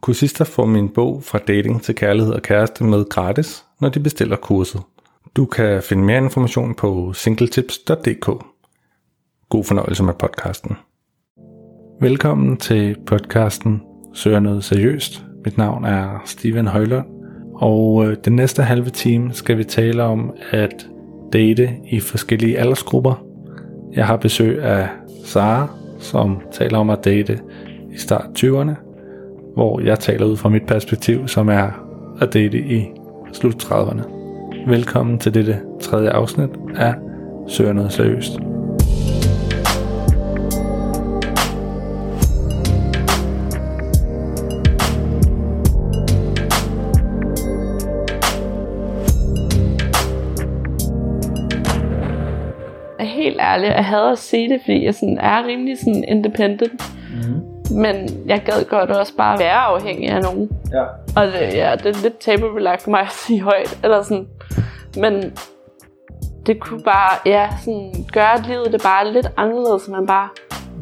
Kursister får min bog fra dating til kærlighed og kæreste med gratis, når de bestiller kurset. Du kan finde mere information på singletips.dk. God fornøjelse med podcasten. Velkommen til podcasten Søger noget seriøst. Mit navn er Steven Højlund, og øh, den næste halve time skal vi tale om at date i forskellige aldersgrupper. Jeg har besøg af Sara, som taler om at date i start 20'erne, hvor jeg taler ud fra mit perspektiv, som er at date i slut 30'erne. Velkommen til dette tredje afsnit af Søger noget seriøst. er helt ærlig, jeg hader at sige det, fordi jeg sådan er rimelig sådan independent. Mm. Men jeg gad godt også bare være afhængig af nogen. Ja. Og det, ja, det er lidt tabubelagt for mig at sige højt. Eller sådan. Men det kunne bare ja, sådan, gøre, at livet det bare lidt anderledes, så man bare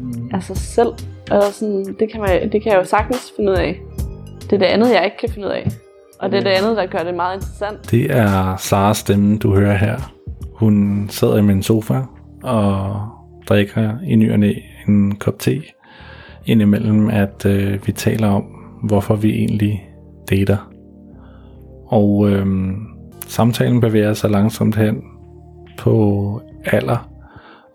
mm. er sig selv. Og sådan, det, kan man, det kan jeg jo sagtens finde ud af. Det er det andet, jeg ikke kan finde ud af. Og det er det andet, der gør det meget interessant. Det er Saras stemme, du hører her. Hun sidder i min sofa og drikker i ny og næ en kop te, indimellem at øh, vi taler om, hvorfor vi egentlig dater. Og øh, samtalen bevæger sig langsomt hen på alder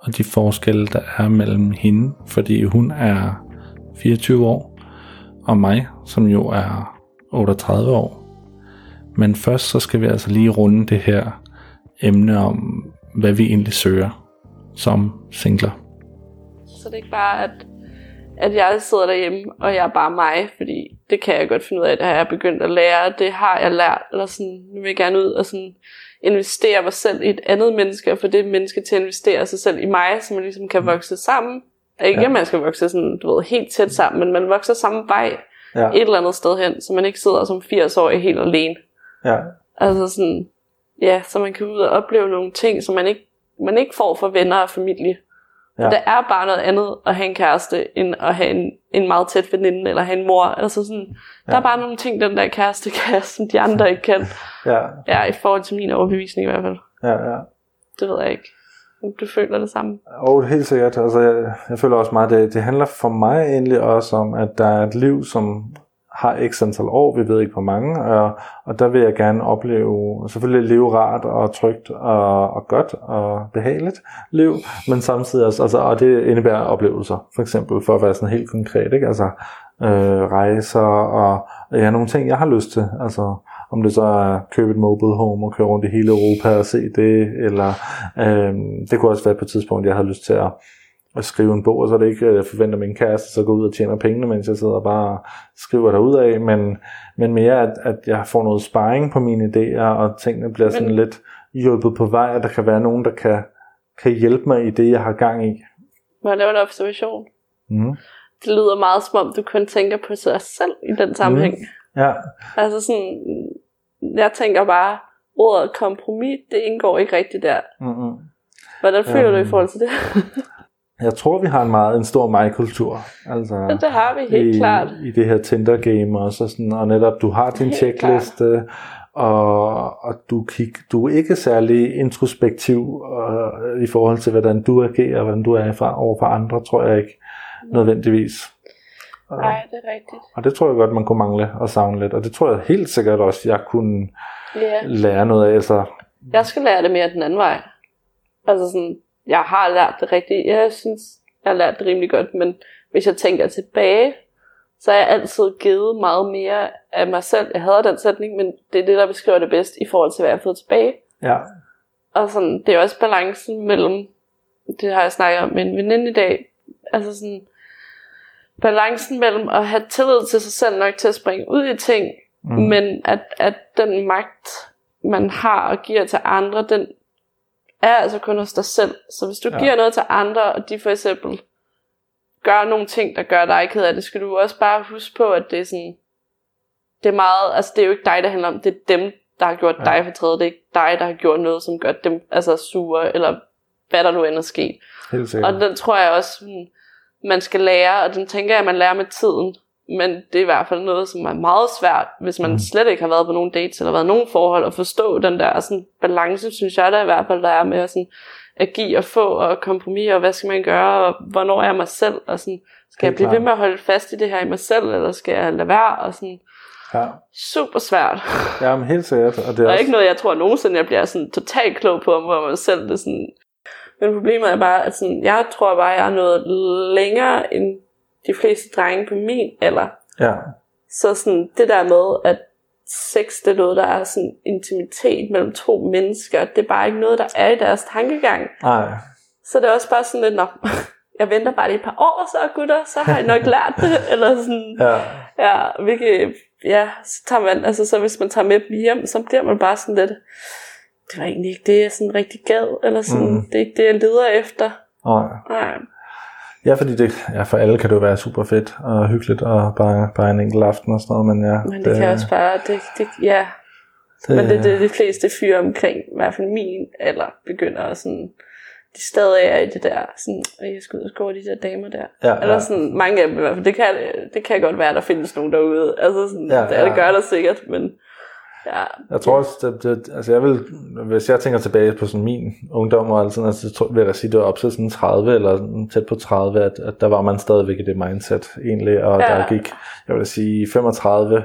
og de forskelle, der er mellem hende, fordi hun er 24 år, og mig, som jo er 38 år. Men først så skal vi altså lige runde det her emne om, hvad vi egentlig søger som singler. Så det er ikke bare, at, at jeg sidder derhjemme, og jeg er bare mig, fordi det kan jeg godt finde ud af, det har jeg begyndt at lære, det har jeg lært, eller sådan, nu vil jeg gerne ud og sådan investere mig selv i et andet menneske, og få det menneske til at investere sig selv i mig, så man ligesom kan vokse sammen. Ikke ja. at man skal vokse sådan, du ved, helt tæt sammen, men man vokser samme vej Ja. et eller andet sted hen, så man ikke sidder som 80-årig helt alene. Ja, Altså sådan, ja, så man kan ud og opleve nogle ting, som man ikke, man ikke får fra venner og familie. Ja. Der er bare noget andet at have en kæreste, end at have en, en meget tæt veninde, eller have en mor. Altså sådan, ja. der er bare nogle ting, den der kæreste kan, som de andre ikke kan. ja, Ja, i forhold til min overbevisning i hvert fald. ja, ja. Det ved jeg ikke. Du føler det samme. Og helt sikkert. Altså, jeg, jeg føler også meget, det, det handler for mig egentlig også om, at der er et liv, som har x antal år, vi ved ikke hvor mange, og, og der vil jeg gerne opleve, selvfølgelig leve rart og trygt og, og godt og behageligt liv, men samtidig også, altså, og det indebærer oplevelser, for eksempel for at være sådan helt konkret, ikke? altså øh, rejser og ja, nogle ting, jeg har lyst til, altså om det så er at købe et mobile home og køre rundt i hele Europa og se det, eller øh, det kunne også være på et tidspunkt, jeg havde lyst til at at skrive en bog, og så er det ikke, jeg forventer min kæreste, så går ud og tjener pengene, mens jeg sidder og bare skriver derud af, men, men mere, at, at jeg får noget sparring på mine idéer, og tingene bliver sådan Men- lidt hjulpet på vej, at der kan være nogen, der kan, kan hjælpe mig i det, jeg har gang i. Må jeg lave en observation? Mm. Det lyder meget som om, du kun tænker på sig selv i den sammenhæng. Mm. Ja, Altså sådan, jeg tænker bare, ordet kompromis, det indgår ikke rigtigt der. mm-hmm. Hvordan føler du i Øhm, forhold til det? jeg tror, vi har en meget en stor mig-kultur. Altså, Ja, det har vi helt i, klart. i det her Tinder-game også, og, sådan, og netop, du har din Helt checkliste, og, og du, kig, du er ikke særlig introspektiv uh, i forhold til, hvordan du agerer, og hvordan du er fra, over for andre, tror jeg ikke nødvendigvis. Og, Nej, det er rigtigt. og det tror jeg godt, man kunne mangle og savne lidt, og det tror jeg helt sikkert også, jeg kunne Ja. lære noget af. Altså, Jeg skal lære det mere den anden vej. Altså sådan, jeg har lært det rigtigt. Jeg synes, jeg har lært det rimelig godt, men hvis jeg tænker tilbage, så har jeg altid givet meget mere af mig selv. Jeg havde den sætning, men det er det, der beskriver det bedst i forhold til, hvad jeg har fået tilbage. ja, Og sådan, det er også balancen mellem, det har jeg snakket om med en veninde i dag, altså sådan, balancen mellem at have tillid til sig selv nok til at springe ud i ting, Mm. Men at, at den magt, man har og giver til andre, den er altså kun hos dig selv. Så hvis du ja. giver noget til andre, og de for eksempel gør nogle ting, der gør dig ked af det, skal du også bare huske på, at det er sådan, det er meget, altså det er jo ikke dig, der handler om, det er dem, der har gjort ja. dig fortrædet. Det er ikke dig, der har gjort noget, som gør dem altså sure, eller hvad der nu end er sket. Helt sikkert. Og den tror jeg også, man skal lære, og den tænker jeg, at man lærer med tiden. Men det er i hvert fald noget, som er meget svært, hvis man mm. slet ikke har været på nogen dates, eller været nogen forhold, at forstå den der sådan, balance, synes jeg der i hvert fald, der er med sådan, at give og få, og kompromis, og hvad skal man gøre, og hvornår er jeg mig selv, og sådan, skal jeg blive ved med at holde fast i det her i mig selv, eller skal jeg lade være, og sådan, Ja. Super svært. Ja, men helt sikkert. Og det er og også... ikke noget, jeg tror nogensinde, jeg bliver sådan totalt klog på, om mig selv. Det sådan... Men problemet er bare, at sådan, jeg tror bare, jeg er noget længere end de fleste drenge på min alder. Ja. Så sådan, det der med, at sex, det er noget, der er sådan intimitet mellem to mennesker, det er bare ikke noget, der er i deres tankegang. Nej. Så det er også bare sådan lidt, nå, jeg venter bare lige et par år, så gutter, så har jeg nok lært det. Eller sådan, ja. ja, hvilket, ja, så tager man, altså så hvis man tager med dem hjem, så bliver man bare sådan lidt, det var egentlig ikke det, jeg sådan rigtig gad, eller sådan, mm. det er ikke det, jeg leder efter. Nej. Nej. Ja, fordi det, ja, for alle kan det jo være super fedt og hyggeligt og bare, bare en enkelt aften og sådan noget, men ja. Men det, det kan også bare, det, det ja. Det, men det er det, de fleste fyre omkring, i hvert fald min, eller begynder at sådan, de stadig er i det der, sådan, jeg skal ud og score de der damer der. Ja, Eller sådan, mange af dem i hvert fald. Det kan, det kan godt være, der findes nogen derude. Altså sådan, ja, det, ja. det gør der sikkert, men ja. Jeg tror også, det, det, altså jeg vil, hvis jeg tænker tilbage på sådan min ungdom og sådan, altså, så vil jeg sige, det var op til sådan 30 eller tæt på 30, at, at der var man stadigvæk i det mindset egentlig, og ja. der gik, jeg vil sige 35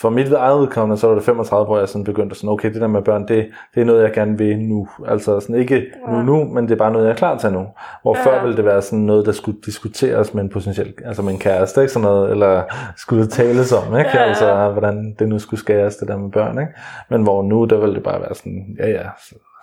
for mit eget udkommende, så var det 35, hvor jeg sådan begyndte sådan, okay, det der med børn, det, det er noget, jeg gerne vil nu. Altså sådan, ikke ja. nu nu, men det er bare noget, jeg er klar til nu. Hvor ja. før ville det være sådan noget, der skulle diskuteres med en potentiel, altså med en kæreste, ikke? Sådan noget, eller skulle tales om, ikke? Ja. Altså, hvordan det nu skulle skæres, det der med børn, ikke? Men hvor nu, der ville det bare være sådan, ja ja,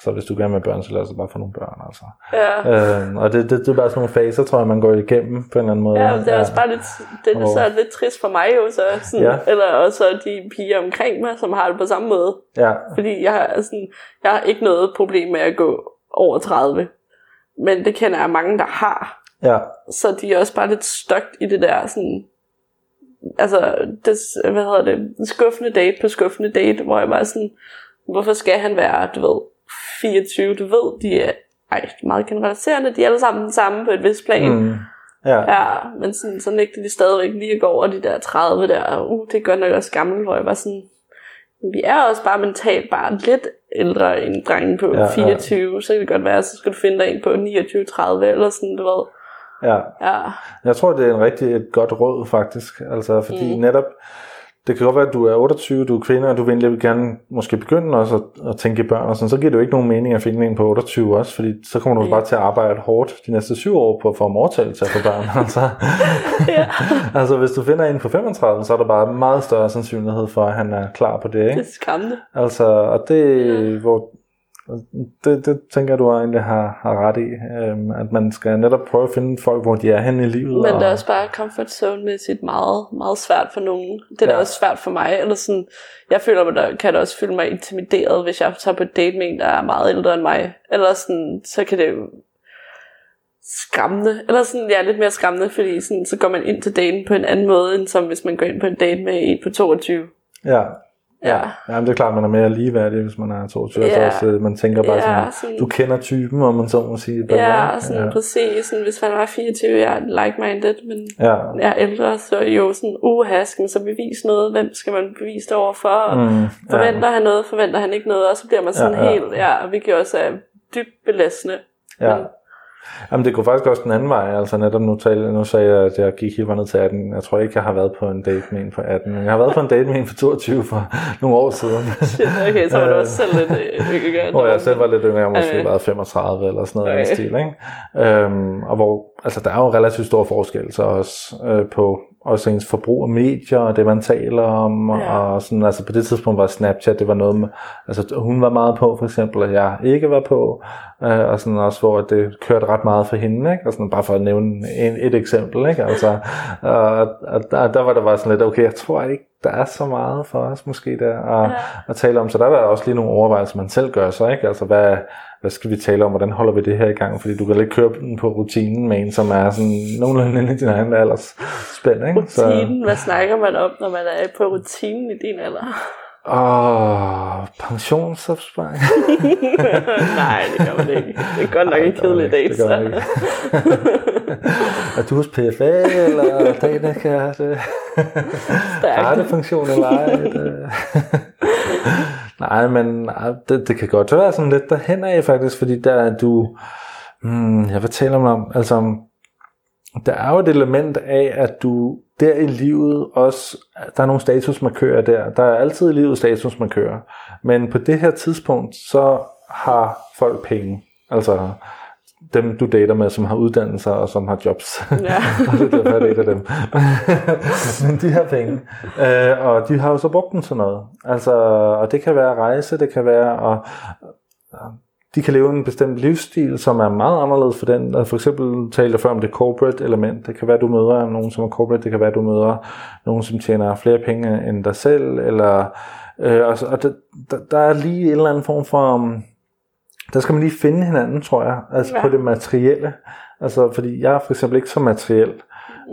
så hvis du gerne vil børn, så lad os bare få nogle børn. Altså. Ja. Øhm, og det, det, det, er bare sådan nogle faser, tror jeg, man går igennem på en eller anden måde. Ja, det er ja. også bare lidt, det er så lidt trist for mig jo, så sådan, ja. eller også de piger omkring mig, som har det på samme måde. Ja. Fordi jeg har, sådan, jeg har ikke noget problem med at gå over 30. Men det kender jeg mange, der har. Ja. Så de er også bare lidt stuck i det der sådan, altså, det, hvad hedder det, skuffende date på skuffende date, hvor jeg bare sådan, hvorfor skal han være, du ved, 24, du ved, de er ej, meget generaliserende, de er alle sammen den samme på et vist plan. Mm. Ja. ja. men sådan, så nægter de stadigvæk lige at gå over de der 30 der, uh, det godt nok også gammel, hvor jeg var sådan, vi er også bare mentalt bare lidt ældre end drengen på ja, 24, ja. så kan det godt være, så skal du finde dig en på 29-30 eller sådan, du ved. Ja. ja. Jeg tror, det er en rigtig et godt råd faktisk, altså fordi mm. netop, det kan godt være, at du er 28, du er kvinde, og du vil gerne måske begynde også at, at tænke i børn og sådan, så giver det jo ikke nogen mening at finde en på 28 også, fordi så kommer du ja. bare til at arbejde hårdt de næste syv år på at få overtale til at få børn. altså, ja. altså hvis du finder en på 35, så er der bare meget større sandsynlighed for, at han er klar på det. Ikke? Det er skræmmende. Altså, og det, ja. hvor det, det tænker jeg, du egentlig har, har ret i, øhm, at man skal netop prøve at finde folk, hvor de er henne i livet. Men det er også bare comfort zone-mæssigt meget, meget svært for nogen. Det er ja. da også svært for mig. Eller sådan, jeg føler, at der kan det også føle mig intimideret, hvis jeg tager på et date med en, der er meget ældre end mig. Eller sådan, så kan det jo skræmmende, eller sådan, ja, lidt mere skræmmende, fordi sådan, så går man ind til daten på en anden måde, end som hvis man går ind på en date med en på 22. Ja, Ja. ja, men det er klart, man er mere ligeværdig, hvis man er 22. Ja. Så også, man tænker bare ja, sådan, sådan, du kender typen, om man så må sige. Ja, sådan, ja. præcis. Sådan, hvis man var 24, jeg er like-minded, men ja. jeg er ældre, så er jo sådan, uha, skal man så bevise noget? Hvem skal man bevise det overfor? Mm, forventer ja. han noget? Forventer han ikke noget? Og så bliver man sådan ja, ja. helt, ja, hvilket også er dybt belastende. Ja. Men, Jamen det kunne faktisk også den anden vej, altså netop nu, tale, nu sagde jeg, at jeg gik helt ned til 18. Jeg tror ikke, jeg har været på en date med en på 18, men jeg har været på en date med en på 22 for nogle år siden. Shit, okay, så var du også selv lidt øh, yngre. Hvor jeg selv var lidt yngre, jeg måske okay. været 35 eller sådan noget okay. i stil, ikke? Øhm, og hvor, altså der er jo relativt stor forskel så også øh, på også ens forbrug af medier, og det man taler om, ja. og sådan, altså på det tidspunkt var Snapchat, det var noget, med, altså hun var meget på for eksempel, at jeg ikke var på, øh, og sådan også, hvor det kørte ret meget for hende, ikke? Og sådan, bare for at nævne en, et eksempel, ikke? Altså, og, og der, der var det bare sådan lidt, okay, jeg tror ikke, der er så meget for os måske der at, ja. at tale om, så der er der også lige nogle overvejelser, man selv gør sig, ikke? Altså, hvad, hvad skal vi tale om, hvordan holder vi det her i gang, fordi du kan ikke køre den på rutinen med en, som er sådan nogenlunde i din egen alders spænd, ikke? Rutinen, så, hvad snakker man om, når man er på rutinen i din alder? Åh, pensionsopsparing. Nej, det gør man ikke. Det er godt nok en kedelig date. Det gør man ikke. er du hos PFA, eller Danica? Artepension eller ej? Nej, men det, det kan godt være sådan lidt derhen af faktisk, fordi der er du... Hmm, jeg vil tale om, altså der er jo et element af, at du der i livet også, der er nogle statusmarkører der. Der er altid i livet statusmarkører. Men på det her tidspunkt, så har folk penge. Altså dem, du dater med, som har uddannelser og som har jobs. Ja. og det er derfor, jeg dater dem. Men de har penge. Øh, og de har jo så brugt dem til noget. Altså, og det kan være rejse, det kan være at de kan leve en bestemt livsstil, som er meget anderledes for den. For eksempel talte jeg før om det corporate element. Det kan være, du møder nogen, som er corporate. Det kan være, du møder nogen, som tjener flere penge end dig selv. Eller, øh, og, og det, der, der er lige en eller anden form for... Um, der skal man lige finde hinanden, tror jeg. Altså ja. på det materielle. Altså, fordi jeg er for eksempel ikke så materiel.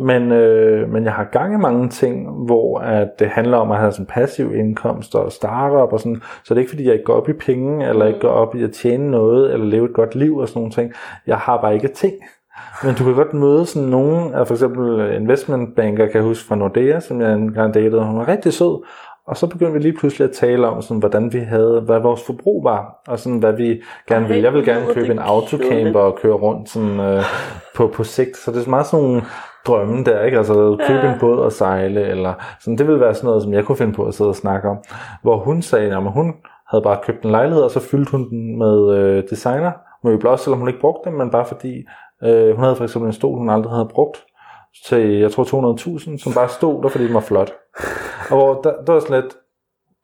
Men, øh, men jeg har gang i mange ting, hvor at det handler om at have sådan passiv indkomst og startup og sådan. Så det er ikke fordi, jeg ikke går op i penge, eller ikke går op i at tjene noget, eller leve et godt liv og sådan nogle ting. Jeg har bare ikke ting. Men du kan godt møde sådan nogen, af for eksempel investmentbanker, kan jeg huske fra Nordea, som jeg engang datede. Hun var rigtig sød, og så begyndte vi lige pludselig at tale om, sådan, hvordan vi havde, hvad vores forbrug var, og sådan, hvad vi gerne ville. Jeg vil gerne købe en autocamper og køre rundt sådan, øh, på, på sigt. Så det er meget sådan nogle drømme der, ikke? Altså købe en båd og sejle, eller sådan, det ville være sådan noget, som jeg kunne finde på at sidde og snakke om. Hvor hun sagde, at hun havde bare købt en lejlighed, og så fyldte hun den med øh, designer møbler, også selvom hun ikke brugte dem, men bare fordi øh, hun havde for eksempel en stol, hun aldrig havde brugt, til jeg tror 200.000, som bare stod der, fordi den var flot. Og hvor der, der var sådan lidt,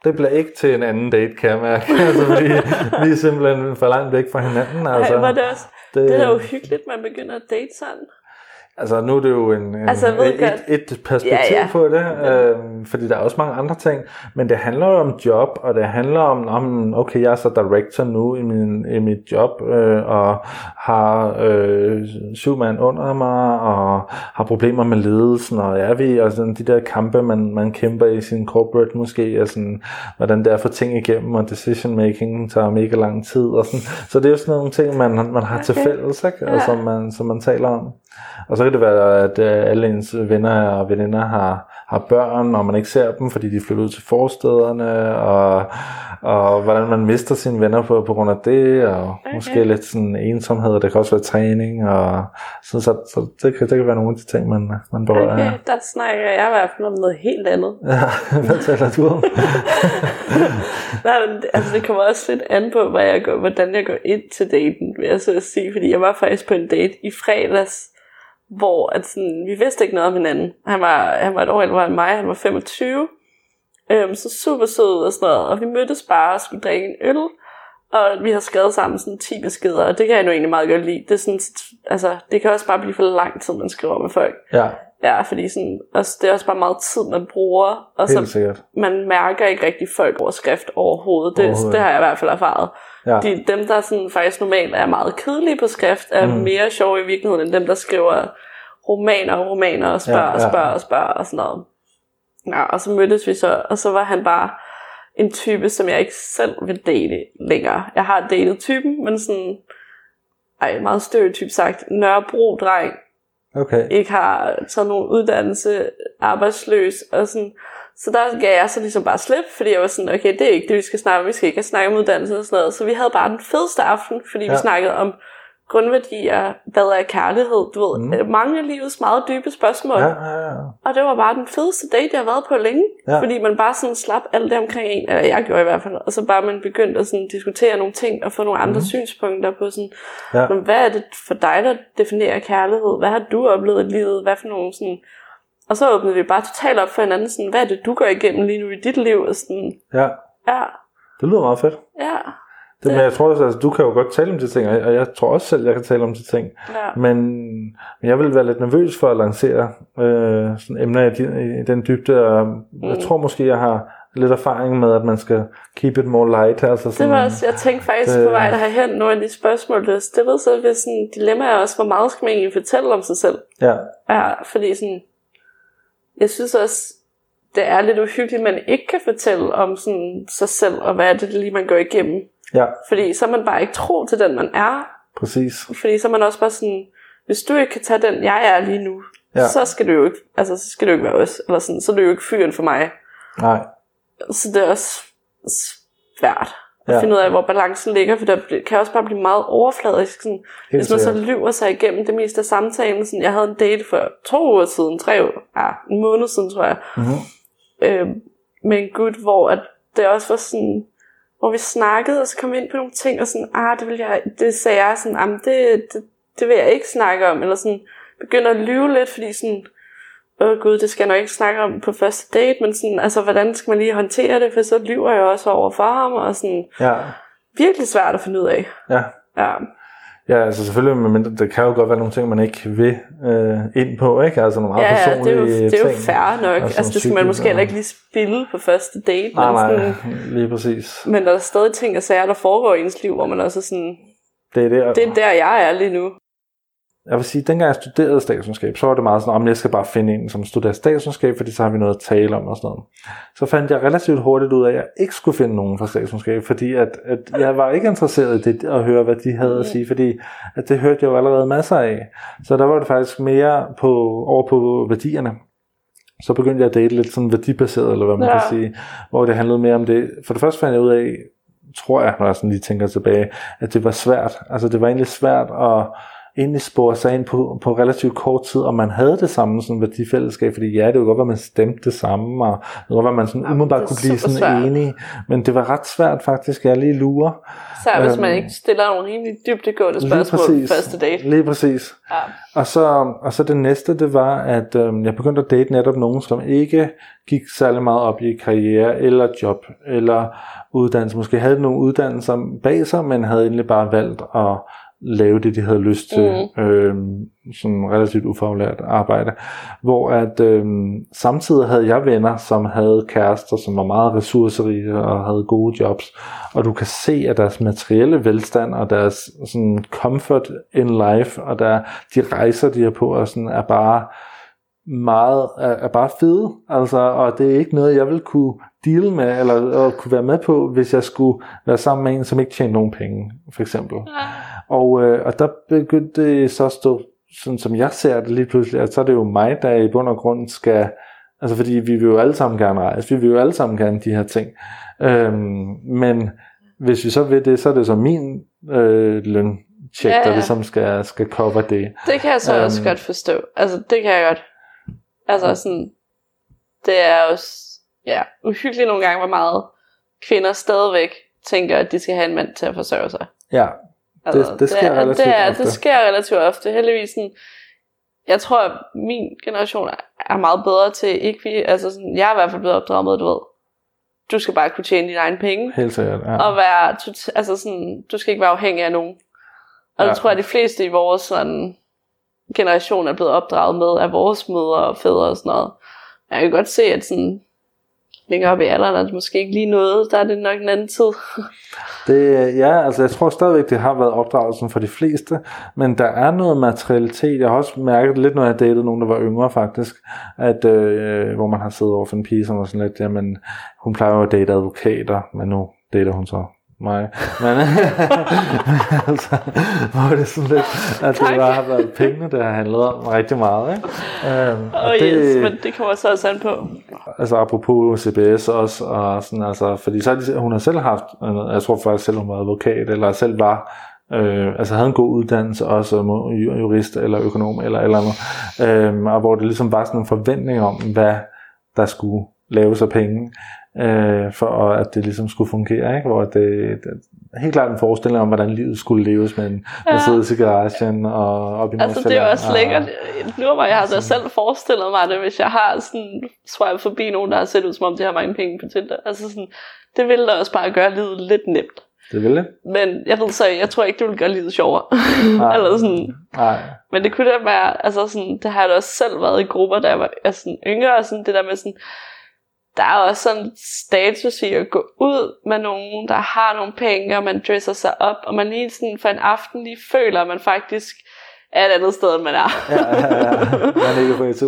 det bliver ikke til en anden date, kan jeg mærke. altså, vi, vi er simpelthen for langt væk fra hinanden. Altså, Ej, var det, også, det, det er jo hyggeligt, man begynder at date sådan. Altså nu er det jo en, en altså, et, et perspektiv ja, ja. på det, øh, fordi der er også mange andre ting, men det handler jo om job, og det handler om, om okay, jeg er så director nu i, min, i mit job, øh, og har øh, syv mand under mig, og har problemer med ledelsen, og er vi, og sådan de der kampe, man, man kæmper i sin corporate måske, og sådan, hvordan det er få ting igennem, og decision making tager mega lang tid, og sådan. så det er jo sådan nogle ting, man, man har okay. til fælles, ikke? Ja. Og som, man, som man taler om. Og så kan det være, at øh, alle ens venner og veninder har, har børn, og man ikke ser dem, fordi de flytter ud til forstederne, og, og hvordan man mister sine venner på, på grund af det, og okay. måske lidt sådan ensomhed, og det kan også være træning, og så, så, så det, kan, det kan være nogle af de ting, man, man berører. Okay, der snakker jeg i hvert fald om noget helt andet. Ja, hvad taler du om? Nej, men altså, det kommer også lidt an på, hvad jeg går, hvordan jeg går ind til daten, vil jeg så sige, fordi jeg var faktisk på en date i fredags, hvor at sådan, vi vidste ikke noget om hinanden. Han var, han var et år ældre end mig, han var 25. Øhm, så super sød og sådan noget. Og vi mødtes bare og skulle drikke en øl. Og vi har skrevet sammen sådan 10 beskeder, og det kan jeg nu egentlig meget godt lide. Det, er sådan, altså, det kan også bare blive for lang tid, man skriver med folk. Ja. Ja, fordi sådan, altså, det er også bare meget tid, man bruger. Og Helt så sikkert. man mærker ikke rigtig folk over skrift overhovedet. Det, overhovedet. det har jeg i hvert fald erfaret. Ja. De, dem, der sådan, faktisk normalt er meget kedelige på skrift, er mm. mere sjove i virkeligheden, end dem, der skriver romaner og romaner og spørger ja, ja. og spørger og spørger og sådan noget. Ja, og så mødtes vi så, og så var han bare en type, som jeg ikke selv vil date længere. Jeg har datet typen, men sådan, ej, meget stereotyp sagt, Nørrebro-dreng, okay. ikke har taget nogen uddannelse, arbejdsløs, og sådan, så der gav jeg så ligesom bare slip, fordi jeg var sådan, okay, det er ikke det, vi skal snakke om, vi skal ikke snakke om uddannelse og sådan noget. Så vi havde bare den fedeste aften, fordi ja. vi snakkede om grundværdier, hvad er kærlighed, du ved, mm. mange af livets meget dybe spørgsmål. Ja, ja, ja. Og det var bare den fedeste date, jeg har været på længe, ja. fordi man bare sådan slap alt det omkring en, eller jeg gjorde i hvert fald, og så bare man begyndte at sådan diskutere nogle ting, og få nogle andre mm. synspunkter på sådan, ja. men hvad er det for dig, der definerer kærlighed? Hvad har du oplevet i livet? Hvad for nogle sådan, og så åbnede vi bare totalt op for hinanden, sådan, hvad er det, du går igennem lige nu i dit liv? Og sådan, ja. ja. Det lyder meget fedt. Ja. Det, men jeg tror også, altså, du kan jo godt tale om de ting, og jeg tror også selv, jeg kan tale om de ting. Ja. Men, men jeg vil være lidt nervøs for at lancere øh, sådan emner i, i den dybde, og mm. jeg tror måske, jeg har lidt erfaring med, at man skal keep it more light. Altså sådan, Det var også, jeg tænkte faktisk det- på vej derhen, nogle af de spørgsmål, du har stillet, så ved sådan, dilemma er også, hvor meget skal man egentlig fortælle om sig selv? Ja, Ja, fordi sådan, jeg synes også, det er lidt uhyggeligt, at man ikke kan fortælle om sådan sig selv, og hvad er det lige, man går igennem. Ja, Fordi så er man bare ikke tro til den, man er. præcis. Fordi så er man også bare sådan, hvis du ikke kan tage den, jeg er lige nu, Ja. så skal du jo ikke, altså så skal du ikke være os, eller sådan, så er du jo ikke fyren for mig. Nej, Så det er også svært at Ja. finde ud af, hvor balancen ligger, for der kan også bare blive meget overfladisk. Sådan, helt hvis man så lyver sig igennem det meste af samtalen. Sådan, jeg havde en date for to uger siden, tre uger, ja, en måned siden, tror jeg, Mhm. øh, med en gut, hvor at det også var sådan, hvor vi snakkede, og så kom vi ind på nogle ting, og sådan, ah, det, vil jeg, det sagde jeg sådan, ah, det, det, det vil jeg ikke snakke om, eller sådan, begynder at lyve lidt, fordi sådan, åh gud, det skal jeg nok ikke snakke om på første date, men sådan, altså, hvordan skal man lige håndtere det, for så lyver jeg også over for ham, og sådan, Ja, virkelig svært at finde ud af. ja. Ja, Ja, altså selvfølgelig, men det kan jo godt være nogle ting, man ikke vil øh, ind på, ikke? Altså nogle meget ja, ja det er jo, personlige det er jo ting. fair nok. Altså, Altså, det skal man måske heller ikke lige spille på første date. Nej, men, nej, sådan, lige præcis. men der er stadig ting og sager, der foregår i ens liv, hvor man også er sådan, Det er det, det er der, jeg er lige nu. Jeg vil sige, dengang jeg studerede statskundskab, så var det meget sådan, om jeg skal bare finde en, som studerer statskundskab, fordi så har vi noget at tale om og sådan noget. Så fandt jeg relativt hurtigt ud af, at jeg ikke skulle finde nogen fra statskundskab, fordi at, at jeg var ikke interesseret i det, at høre, hvad de havde at sige, fordi at det hørte jeg jo allerede masser af. Så der var det faktisk mere på, over på værdierne. Så begyndte jeg at date lidt sådan værdibaseret, eller hvad man. Ja. kan sige, hvor det handlede mere om det. For det første fandt jeg ud af, tror jeg, når jeg sådan lige tænker tilbage, at det var svært. Altså det var egentlig svært at egentlig spore sig ind på, på relativt kort tid, om man havde det samme sådan værdifællesskab, fordi ja, det kunne godt at man stemte det samme, og det kunne godt at man sådan umiddelbart kunne blive sådan svært. enige, men det var ret svært faktisk, jeg lige lurer. Så hvis Øhm, man ikke stiller nogle rimelig dybdegående spørgsmål præcis. første date. Lige præcis. Ja. Og så, og så det næste, det var, at øhm, jeg begyndte at date netop nogen, som ikke gik særlig meget op i karriere, eller job, eller uddannelse. Måske havde nogle uddannelser bag sig, men havde egentlig bare valgt at lave det, de havde lyst til. Mm. Øhm, sådan relativt ufaglært arbejde. Hvor at øhm, samtidig havde jeg venner, som havde kærester, som var meget ressourcerige og havde gode jobs. Og du kan se, at deres materielle velstand og deres sådan, comfort in life, og der, de rejser, de er på, og sådan, er bare meget, er, er bare fede, altså, og det er ikke noget, jeg vil kunne deal med, eller, eller kunne være med på, hvis jeg skulle være sammen med en, som ikke tjente nogen penge, for eksempel. Og, øh, og der begyndte det så at stå, sådan som jeg ser det lige pludselig, at så er det jo mig, der i bund og grund skal, altså fordi vi vil jo alle sammen gerne rejse, vi vil jo alle sammen gerne de her ting. Øhm, men hvis vi så vil det, så er det så min øh, løntjek, Ja, der ja. ligesom skal, skal cover det. Det kan jeg så også Øhm. godt forstå. Altså, det kan jeg godt. Altså, sådan, det er også ja, uhyggeligt nogle gange, hvor meget kvinder stadigvæk tænker, at de skal have en mand til at forsørge sig. Ja, Altså, Det- det sker er- relativt det, er, ofte. det sker relativt ofte. Heldigvis sådan, jeg tror, at min generation er- meget bedre til ikke vi, altså sådan, jeg er i hvert fald blevet opdraget med, du ved, du skal bare kunne tjene dine egne penge, helt sikkert. Ja. og være, altså sådan, du skal ikke være afhængig af nogen. Og Ja. det tror jeg, at de fleste i vores sådan, generation er blevet opdraget med af vores mødre og fædre og sådan noget. Jeg kan godt se, at sådan, længere op i alderen er det måske ikke lige noget, der er det nok en anden tid. Det, ja, altså jeg tror stadigvæk, det har været opdragelsen for de fleste, men der er noget materialitet. Jeg har også mærket lidt, når jeg datede nogen, der var yngre faktisk, at øh, hvor man har siddet over for en pige, som var sådan lidt, jamen, hun plejer jo at date advokater, men nu dater hun så mig. Men altså, hvor det sådan lidt, at det Tak. bare har været pengene, der har handlet om rigtig meget. Ikke? Øhm, Og oh, yes, men det kommer så også an på. Altså apropos CBS også, og sådan, altså, fordi så har de, hun har selv haft, jeg tror faktisk selv hun var advokat, eller selv var, øh, altså havde en god uddannelse også, som jurist eller økonom eller eller andet, øh, og hvor det ligesom var sådan en forventning om, hvad der skulle laves af penge, øh, for at det ligesom skulle fungere, ikke? hvor det, det helt klart en forestilling om, hvordan livet skulle leves med en ja. Mercedes i garagen og op i Altså, det er også og- lækkert. Nu mig, jeg har da selv forestillet mig det, hvis jeg har sådan swipe forbi nogen, der har set ud, som om de har mange penge på Tinder. Altså sådan, det ville da også bare gøre livet lidt nemt. Det vil det. Men jeg ved så, jeg tror ikke, det vil gøre livet sjovere. Nej. Eller sådan. Nej. Men det kunne da være, altså sådan, det har jeg da også selv været i grupper, da jeg var altså yngre, og sådan det der med sådan, der er også sådan status i at gå ud med nogen, der har nogle penge, og man dresser sig op, og man lige sådan for en aften lige føler, at man faktisk er et andet sted, end man er. Ja, ja, ja. Man er ikke på et.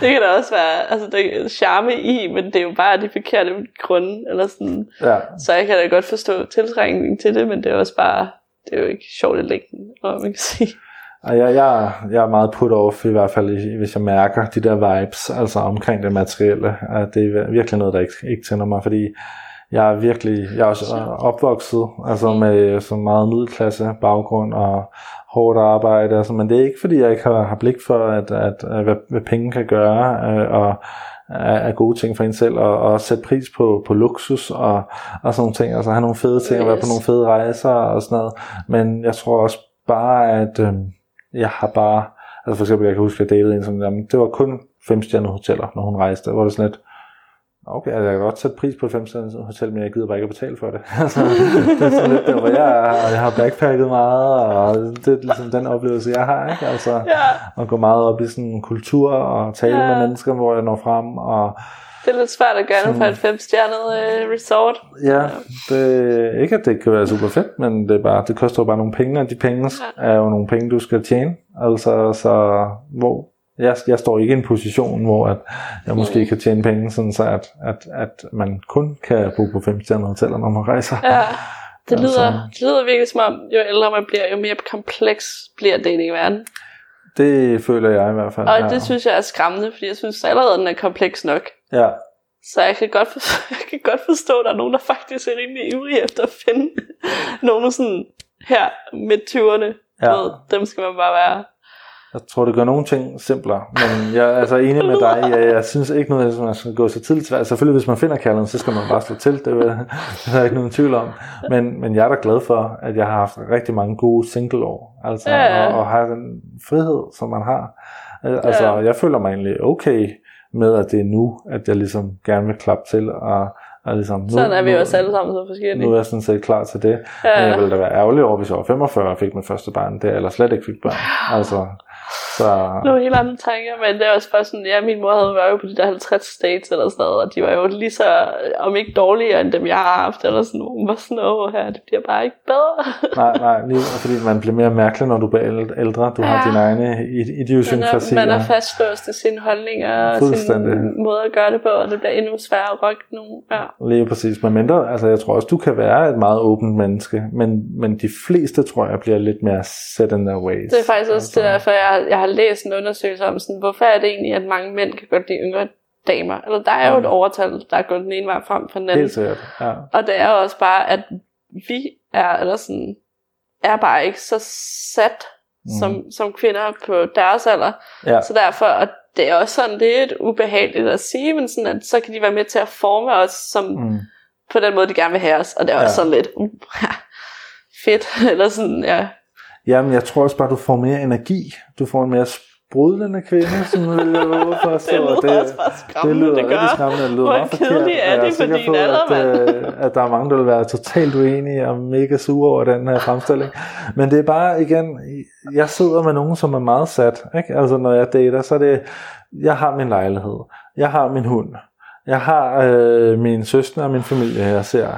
Det kan da også være, altså det er charme i, men det er jo bare de forkerte grunde, eller sådan. Ja. Så jeg kan da godt forstå tiltrækningen til det, men det er også bare, det er jo ikke sjovt i længden, man kan sige. Og jeg, jeg, jeg er meget put off, i hvert fald hvis jeg mærker de der vibes, altså omkring det materielle. At det er virkelig noget, der ikke, ikke tænder mig, fordi jeg er virkelig, jeg er også opvokset altså med så meget middelklasse baggrund og hårdt arbejde, altså, men det er ikke fordi, jeg ikke har, har blik for, at, at, at hvad, hvad penge kan gøre, øh, og er gode ting for en selv, og, og sætte pris på, på luksus og, og sådan nogle ting, altså have nogle fede ting, yes. og være på nogle fede rejser og sådan noget, men jeg tror også bare, at øh, jeg har bare, altså for eksempel, jeg kan huske, at jeg datede en, som, jamen, det var kun femstjernede hoteller, når hun rejste, hvor det sådan lidt, Okay, altså jeg kan godt sætte pris på et 5 hotel, men jeg gider bare ikke at betale for det. altså, det er sådan lidt der, hvor jeg, jeg har backpacket meget, og det er ligesom den oplevelse, jeg har. Ikke? Altså, ja. at gå meget op i sådan kultur og tale ja. med mennesker, hvor jeg når frem. Og, det er lidt svært at gøre nu for et femstjernet uh, resort. Ja, det, ikke at det kan være super fedt, men det, er bare, det koster jo bare nogle penge, og de penge ja. er jo nogle penge, du skal tjene. Altså, så hvor jeg, jeg står ikke i en position, hvor at jeg måske kan tjene penge, sådan så at, at, at man kun kan bo på femstjernede hoteller, når man rejser. Ja, det lyder, altså, det lyder virkelig som om, jo ældre man bliver, jo mere kompleks bliver det i verden. Det føler jeg i hvert fald. Og ja. det synes jeg er skræmmende, fordi jeg synes allerede, den er kompleks nok. Ja. Så jeg kan, godt forstå, jeg kan godt forstå, at der er nogen, der faktisk er rimelig ivrige efter at finde nogen sådan her midt 20'erne. Ja. Ved, dem skal man bare være jeg tror, det gør nogle ting simplere, men jeg er altså enig med dig. Jeg, jeg synes ikke noget, at man skal gå så tidligt. Altså, selvfølgelig, hvis man finder kærligheden, så skal man bare slå til. Det, det er ikke nogen tvivl om. Men, men jeg er da glad for, at jeg har haft rigtig mange gode single-år. Altså, ja. og, og har den frihed, som man har. Altså, ja. jeg føler mig egentlig okay med, at det er nu, at jeg ligesom gerne vil klappe til og og ligesom, nu, sådan er vi jo også alle sammen så forskellige. Nu er jeg sådan set klar til det. Ja. Men jeg ville da være ærgerlig over, hvis jeg var 45 og fik mit første barn, det eller slet ikke fik børn. Altså, så... Nogle helt andre tanker, men det er også bare sådan, ja, min mor havde været jo på de der 50 states eller sådan noget, og de var jo lige så, om ikke dårligere end dem, jeg har haft, eller sådan, hun var sådan, åh her, det bliver bare ikke bedre. nej, nej, lige, fordi man bliver mere mærkelig, når du bliver ældre, du ja. har dine egne idiosynkrasier. Man er, man er fastlåst til sine holdninger, og sin måde at gøre det på, og det bliver endnu sværere at rykke nogen. Ja. Lige præcis, men mindre, altså jeg tror også, du kan være et meget åbent menneske, men, men de fleste, tror jeg, bliver lidt mere set in their ways. Det er faktisk også altså. det derfor, jeg, jeg har læst en undersøgelse om, sådan, hvorfor er det egentlig, at mange mænd kan godt lide yngre damer. Eller der er jo et overtal, der er gået den ene vej frem for den anden. Helt sikkert, ja. Og det er også bare, at vi er, eller sådan, er bare ikke så sat mm. som, som kvinder på deres alder. Ja. Så derfor, og det er også sådan lidt ubehageligt at sige, men sådan, at så kan de være med til at forme os som, mm. på den måde, de gerne vil have os. Og det er ja. også sådan lidt, uh, fedt, eller sådan, ja, Jamen, jeg tror også bare, du får mere energi. Du får en mere sprudlende kvinde, som vil jeg våge for. Så det lyder det, også bare skræmmende, det, lyder det gør. skræmmende, det lyder Hvor meget forkert. er det for din alder, at, øh, at der er mange, der vil være totalt uenige og mega sure over den her fremstilling. Men det er bare, igen, jeg sidder med nogen, som er meget sat. Ikke? Altså, når jeg dater, så er det, jeg har min lejlighed, jeg har min hund, jeg har øh, min søster og min familie, jeg ser,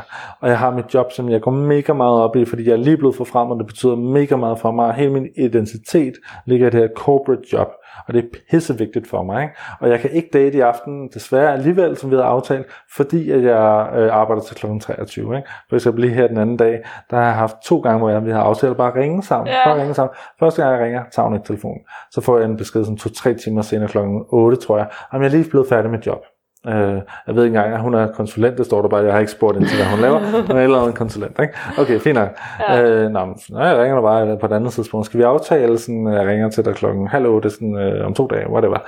og jeg har mit job, som jeg går mega meget op i, fordi jeg er lige blevet for frem, og det betyder mega meget for mig. Hele min identitet ligger i det her corporate job, og det er pissevigtigt for mig. Ikke? Og jeg kan ikke date i aften, desværre alligevel, som vi har aftalt, fordi at jeg øh, arbejder til kl. 23. Ikke? For eksempel lige her den anden dag, der har jeg haft to gange, hvor jeg, vi har aftalt bare at ringe sammen. Yeah. Bare ringe sammen. Første gang jeg ringer, tager hun ikke telefonen. Så får jeg en besked sådan to-tre timer senere kl. 8, tror jeg, om jeg er lige blevet færdig med job. Øh, jeg ved ikke engang, at hun er konsulent, det står der bare, jeg har ikke spurgt ind til, hvad hun laver, hun er eller en konsulent, ikke? Okay, fint nok. Ja. Øh, nå, jeg ringer dig bare på et andet tidspunkt. Skal vi aftale, sådan, jeg ringer til dig klokken halv otte, sådan, øh, om to dage, whatever.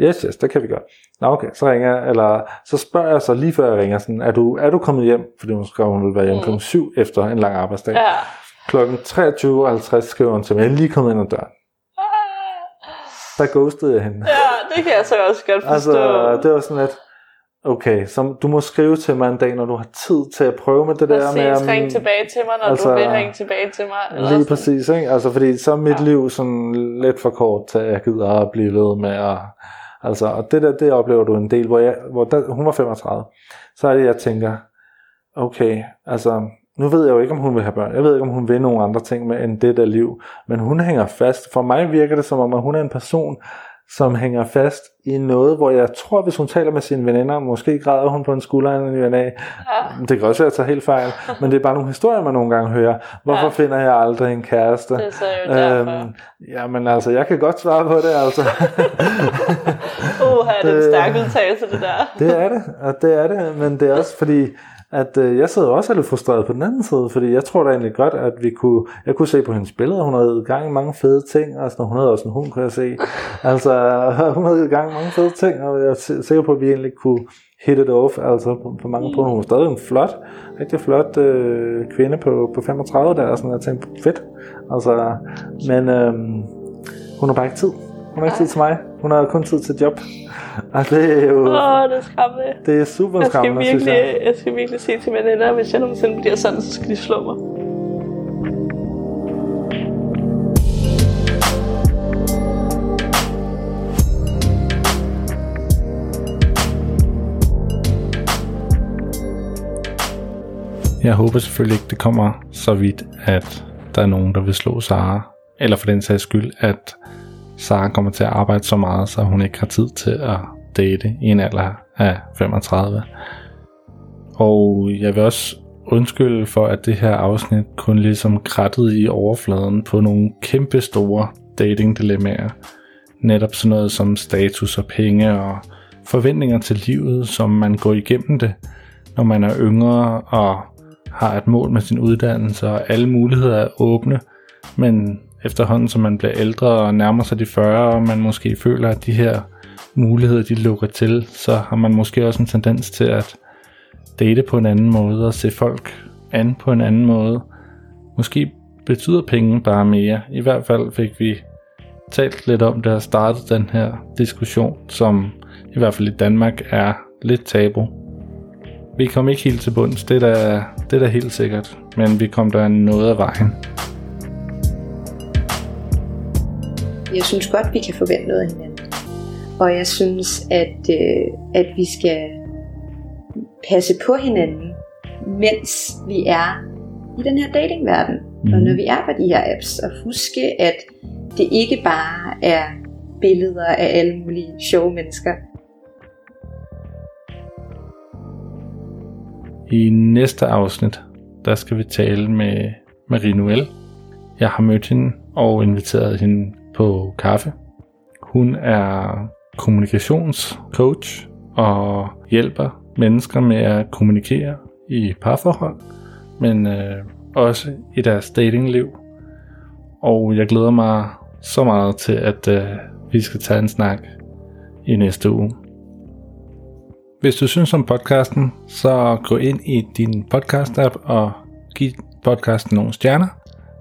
Yes, yes, det kan vi gøre. Nå, okay, så ringer jeg, eller så spørger jeg så lige før jeg ringer, sådan, er du, er du kommet hjem? Fordi hun skrev, hun ville være hjemme mm. klokken 7 efter en lang arbejdsdag. Ja. Klokken 23.50 skriver hun til mig, jeg er lige kommet ind ad døren. Der ghostede jeg hende. Ja, det kan jeg så også godt altså, forstå. Altså, det var sådan lidt, okay, så du må skrive til mig en dag, når du har tid til at prøve med det Præcis, der med... Præcis, ring tilbage til mig, når altså, du vil ringe tilbage til mig. Eller lige sådan. præcis, ikke? Altså, fordi så er mit ja. liv sådan lidt for kort til, at jeg gider at blive ved med at... Altså, og det der, det oplever du en del, hvor, jeg, hvor der, hun var 35. Så er det, jeg tænker, okay, altså, nu ved jeg jo ikke, om hun vil have børn. Jeg ved ikke, om hun vil nogle andre ting med end det der liv. Men hun hænger fast. For mig virker det som om, at hun er en person, som hænger fast i noget, hvor jeg tror, hvis hun taler med sine veninder, måske græder hun på en skulder en ny Ja. Det kan også være, at jeg tager helt fejl, men det er bare nogle historier, man nogle gange hører. Hvorfor ja. finder jeg aldrig en kæreste? Det er så jo derfor. Øhm, jamen altså, jeg kan godt svare på det, altså. uh, det er en stærk udtalelse, det der. det er det, og det er det, men det er også fordi, at øh, jeg sidder også lidt frustreret på den anden side, fordi jeg tror da egentlig godt, at vi kunne, jeg kunne se på hendes billeder, hun havde gang i mange fede ting, altså hun havde også en hund, kunne jeg se. Altså, hun havde gang i mange fede ting, og jeg er sikker på, at vi egentlig kunne hit it off, altså på, på mange punkter. Hun var stadig en flot, rigtig flot øh, kvinde på, på 35 der, og sådan, jeg tænkte, fedt. Altså, men øh, hun har bare ikke tid. Hun har ikke tid til mig. Hun har kun tid til job. Og det er jo... Åh, oh, det er skræmmende. Det er super skræmmende, jeg skal virkelig, jeg. jeg. skal virkelig sige til mine venner, hvis jeg nogensinde bliver sådan, så skal de slå mig. Jeg håber selvfølgelig ikke, det kommer så vidt, at der er nogen, der vil slå Sara. Eller for den sags skyld, at Sara kommer til at arbejde så meget, så hun ikke har tid til at date i en alder af 35. Og jeg vil også undskylde for, at det her afsnit kun ligesom krattede i overfladen på nogle kæmpe store dating-dilemmaer. Netop sådan noget som status og penge og forventninger til livet, som man går igennem det, når man er yngre og har et mål med sin uddannelse, og alle muligheder er åbne, men efterhånden som man bliver ældre og nærmer sig de 40, og man måske føler, at de her muligheder de lukker til, så har man måske også en tendens til at date på en anden måde og se folk an på en anden måde. Måske betyder penge bare mere. I hvert fald fik vi talt lidt om det og startet den her diskussion, som i hvert fald i Danmark er lidt tabu. Vi kom ikke helt til bunds, det er da, det er da helt sikkert, men vi kom der noget af vejen. Jeg synes godt, vi kan forvente noget af hinanden. Og jeg synes, at, øh, at vi skal passe på hinanden, mens vi er i den her datingverden. Mm. Og når vi er på de her apps, og huske, at det ikke bare er billeder af alle mulige sjove mennesker. I næste afsnit, der skal vi tale med Marie Noel. Jeg har mødt hende og inviteret hende på kaffe. Hun er kommunikationscoach og hjælper mennesker med at kommunikere i parforhold, men øh, også i deres datingliv. Og jeg glæder mig så meget til, at øh, vi skal tage en snak i næste uge. Hvis du synes om podcasten, så gå ind i din podcast-app og giv podcasten nogle stjerner.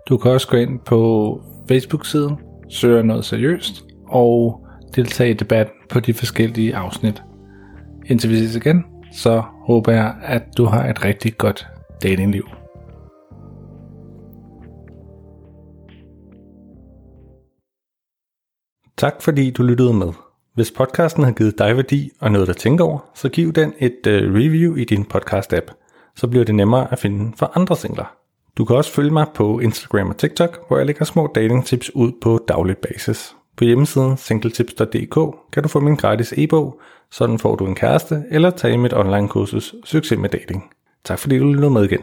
Du kan også gå ind på Facebook-siden, søger noget seriøst, og deltage i debat på de forskellige afsnit. Indtil vi ses igen, så håber jeg, at du har et rigtig godt datingliv. Tak fordi du lyttede med. Hvis podcasten har givet dig værdi og noget at tænke over, så giv den et uh, review i din podcast-app. Så bliver det nemmere at finde for andre singler. Du kan også følge mig på Instagram og TikTok, hvor jeg lægger små datingtips ud på daglig basis. På hjemmesiden singletips.dk kan du få min gratis e-bog, sådan får du en kæreste, eller tage mit online kursus Succes med dating. Tak fordi du lyttede med igen.